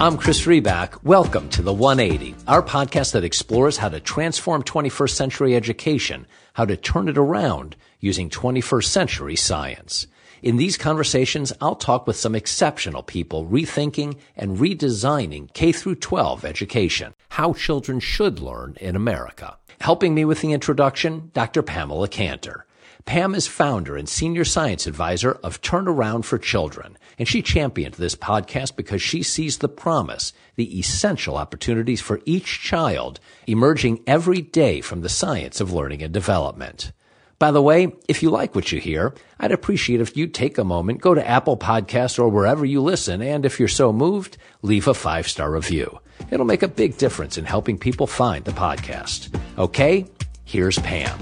I'm Chris Riback. Welcome to the 180, our podcast that explores how to transform 21st century education, how to turn it around using 21st century science. In these conversations, I'll talk with some exceptional people rethinking and redesigning K through 12 education, how children should learn in America. Helping me with the introduction, Dr. Pamela Cantor. Pam is founder and senior science advisor of Turnaround for Children, and she championed this podcast because she sees the promise, the essential opportunities for each child emerging every day from the science of learning and development. By the way, if you like what you hear, I'd appreciate if you'd take a moment, go to Apple Podcasts or wherever you listen, and if you're so moved, leave a five star review. It'll make a big difference in helping people find the podcast. Okay, here's Pam.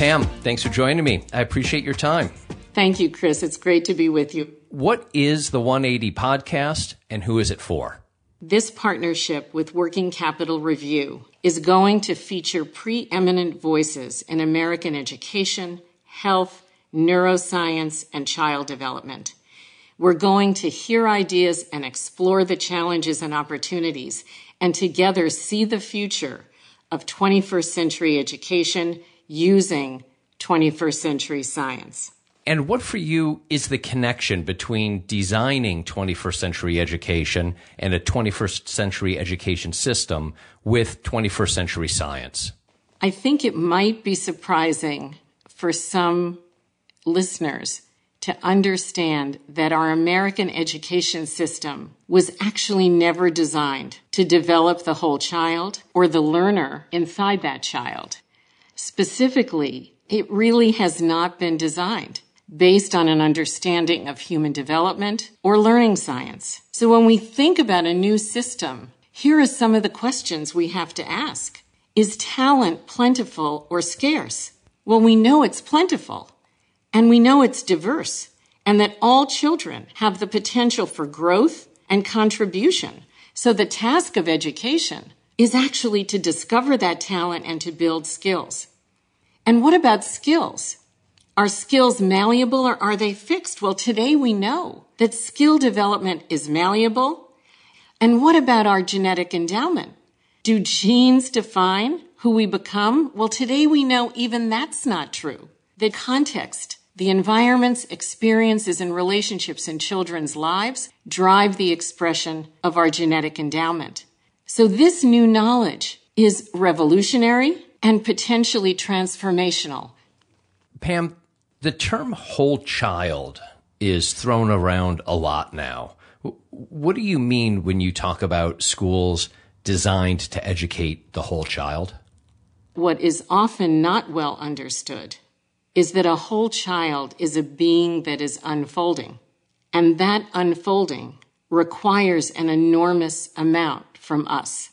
Pam, thanks for joining me. I appreciate your time. Thank you, Chris. It's great to be with you. What is the 180 podcast and who is it for? This partnership with Working Capital Review is going to feature preeminent voices in American education, health, neuroscience, and child development. We're going to hear ideas and explore the challenges and opportunities, and together see the future of 21st century education using 21st century science. And what for you is the connection between designing 21st century education and a 21st century education system with 21st century science? I think it might be surprising for some listeners to understand that our American education system was actually never designed to develop the whole child or the learner inside that child. Specifically, it really has not been designed based on an understanding of human development or learning science. So when we think about a new system, here are some of the questions we have to ask. Is talent plentiful or scarce? Well, we know it's plentiful and we know it's diverse and that all children have the potential for growth and contribution. So the task of education is actually to discover that talent and to build skills. And what about skills? Are skills malleable or are they fixed? Well, today we know that skill development is malleable. And what about our genetic endowment? Do genes define who we become? Well, today we know even that's not true. The context, the environments, experiences, and relationships in children's lives drive the expression of our genetic endowment. So this new knowledge is revolutionary and potentially transformational. Pam, the term whole child is thrown around a lot now. What do you mean when you talk about schools designed to educate the whole child? What is often not well understood is that a whole child is a being that is unfolding. And that unfolding requires an enormous amount from us,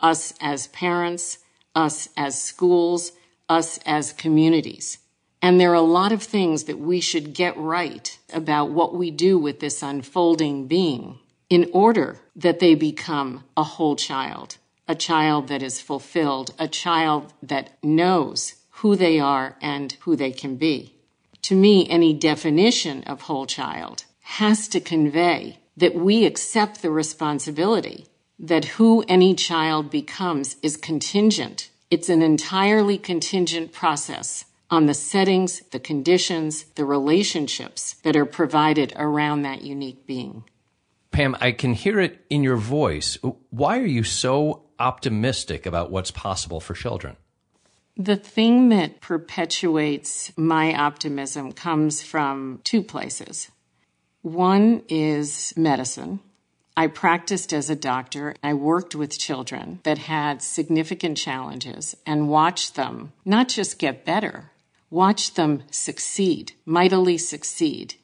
us as parents, us as schools, us as communities. And there are a lot of things that we should get right about what we do with this unfolding being in order that they become a whole child, a child that is fulfilled, a child that knows who they are and who they can be. To me, any definition of whole child has to convey that we accept the responsibility that who any child becomes is contingent. It's an entirely contingent process on the settings, the conditions, the relationships that are provided around that unique being. Pam, I can hear it in your voice. Why are you so optimistic about what's possible for children? The thing that perpetuates my optimism comes from two places. One is medicine. I practiced as a doctor. I worked with children that had significant challenges and watched them not just get better, watch them succeed, mightily succeed.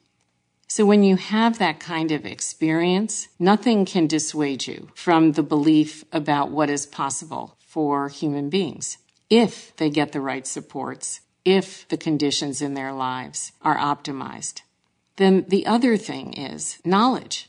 So when you have that kind of experience, nothing can dissuade you from the belief about what is possible for human beings if they get the right supports, if the conditions in their lives are optimized. Then the other thing is knowledge.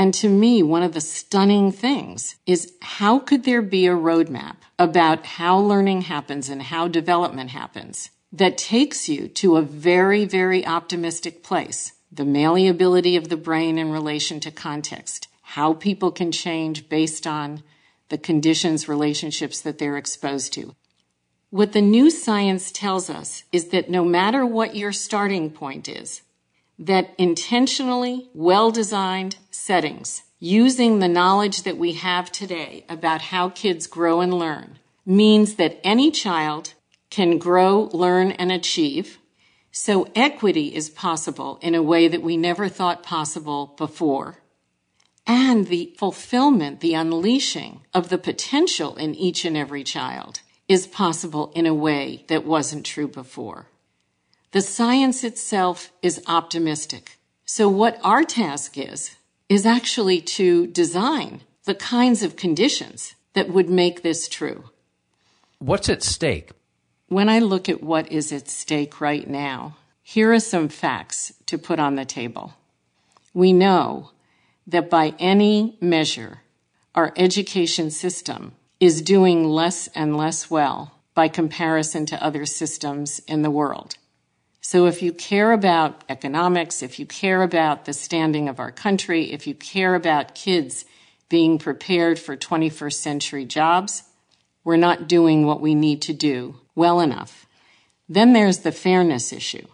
And to me, one of the stunning things is how could there be a roadmap about how learning happens and how development happens that takes you to a very, very optimistic place the malleability of the brain in relation to context, how people can change based on the conditions, relationships that they're exposed to. What the new science tells us is that no matter what your starting point is, that intentionally well designed settings using the knowledge that we have today about how kids grow and learn means that any child can grow, learn, and achieve. So equity is possible in a way that we never thought possible before. And the fulfillment, the unleashing of the potential in each and every child is possible in a way that wasn't true before. The science itself is optimistic. So what our task is, is actually to design the kinds of conditions that would make this true. What's at stake? When I look at what is at stake right now, here are some facts to put on the table. We know that by any measure, our education system is doing less and less well by comparison to other systems in the world. So if you care about economics, if you care about the standing of our country, if you care about kids being prepared for 21st century jobs, we're not doing what we need to do well enough. Then there's the fairness issue.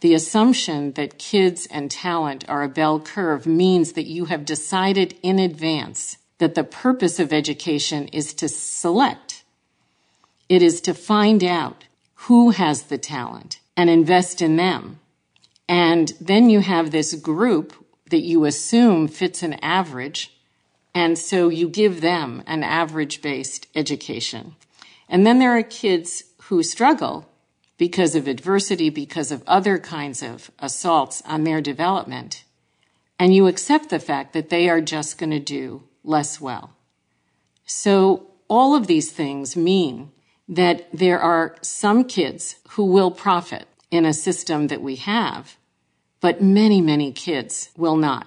The assumption that kids and talent are a bell curve means that you have decided in advance that the purpose of education is to select. It is to find out who has the talent and invest in them. And then you have this group that you assume fits an average. And so you give them an average based education. And then there are kids who struggle because of adversity, because of other kinds of assaults on their development. And you accept the fact that they are just going to do less well. So all of these things mean that there are some kids who will profit in a system that we have, but many, many kids will not.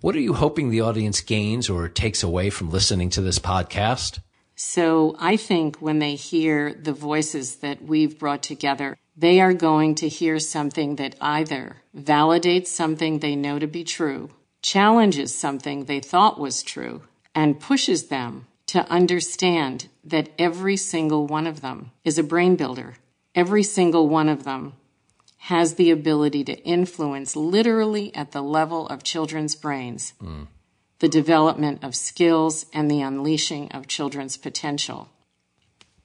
What are you hoping the audience gains or takes away from listening to this podcast? So I think when they hear the voices that we've brought together, they are going to hear something that either validates something they know to be true, challenges something they thought was true, and pushes them to understand that every single one of them is a brain builder. Every single one of them has the ability to influence literally at the level of children's brains. Mm the development of skills, and the unleashing of children's potential.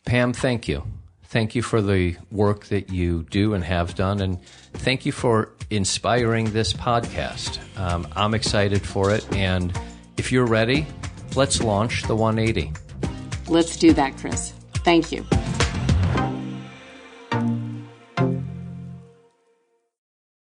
Pam, thank you. Thank you for the work that you do and have done, and thank you for inspiring this podcast. Um, I'm excited for it, and if you're ready, let's launch the 180. Let's do that, Chris. Thank you.